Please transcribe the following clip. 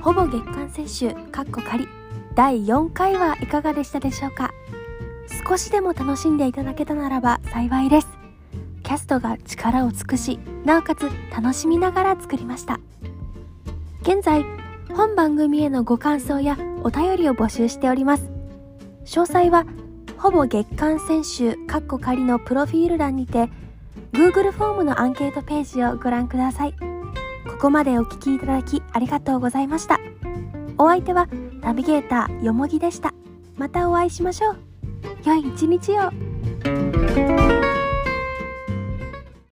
ほぼ月刊選集かっこ仮。第4回はいかがでしたでしょうか？少しでも楽しんでいただけたならば幸いです。キャストが力を尽くしなおかつ楽しみながら作りました。現在本番組へのご感想やお便りを募集しております。詳細はほぼ月間選集カッコ仮のプロフィール欄にて Google フォームのアンケートページをご覧ください。ここまでお聞きいただきありがとうございました。お相手はナビゲーターよもぎでした。またお会いしましょう。良い一日を。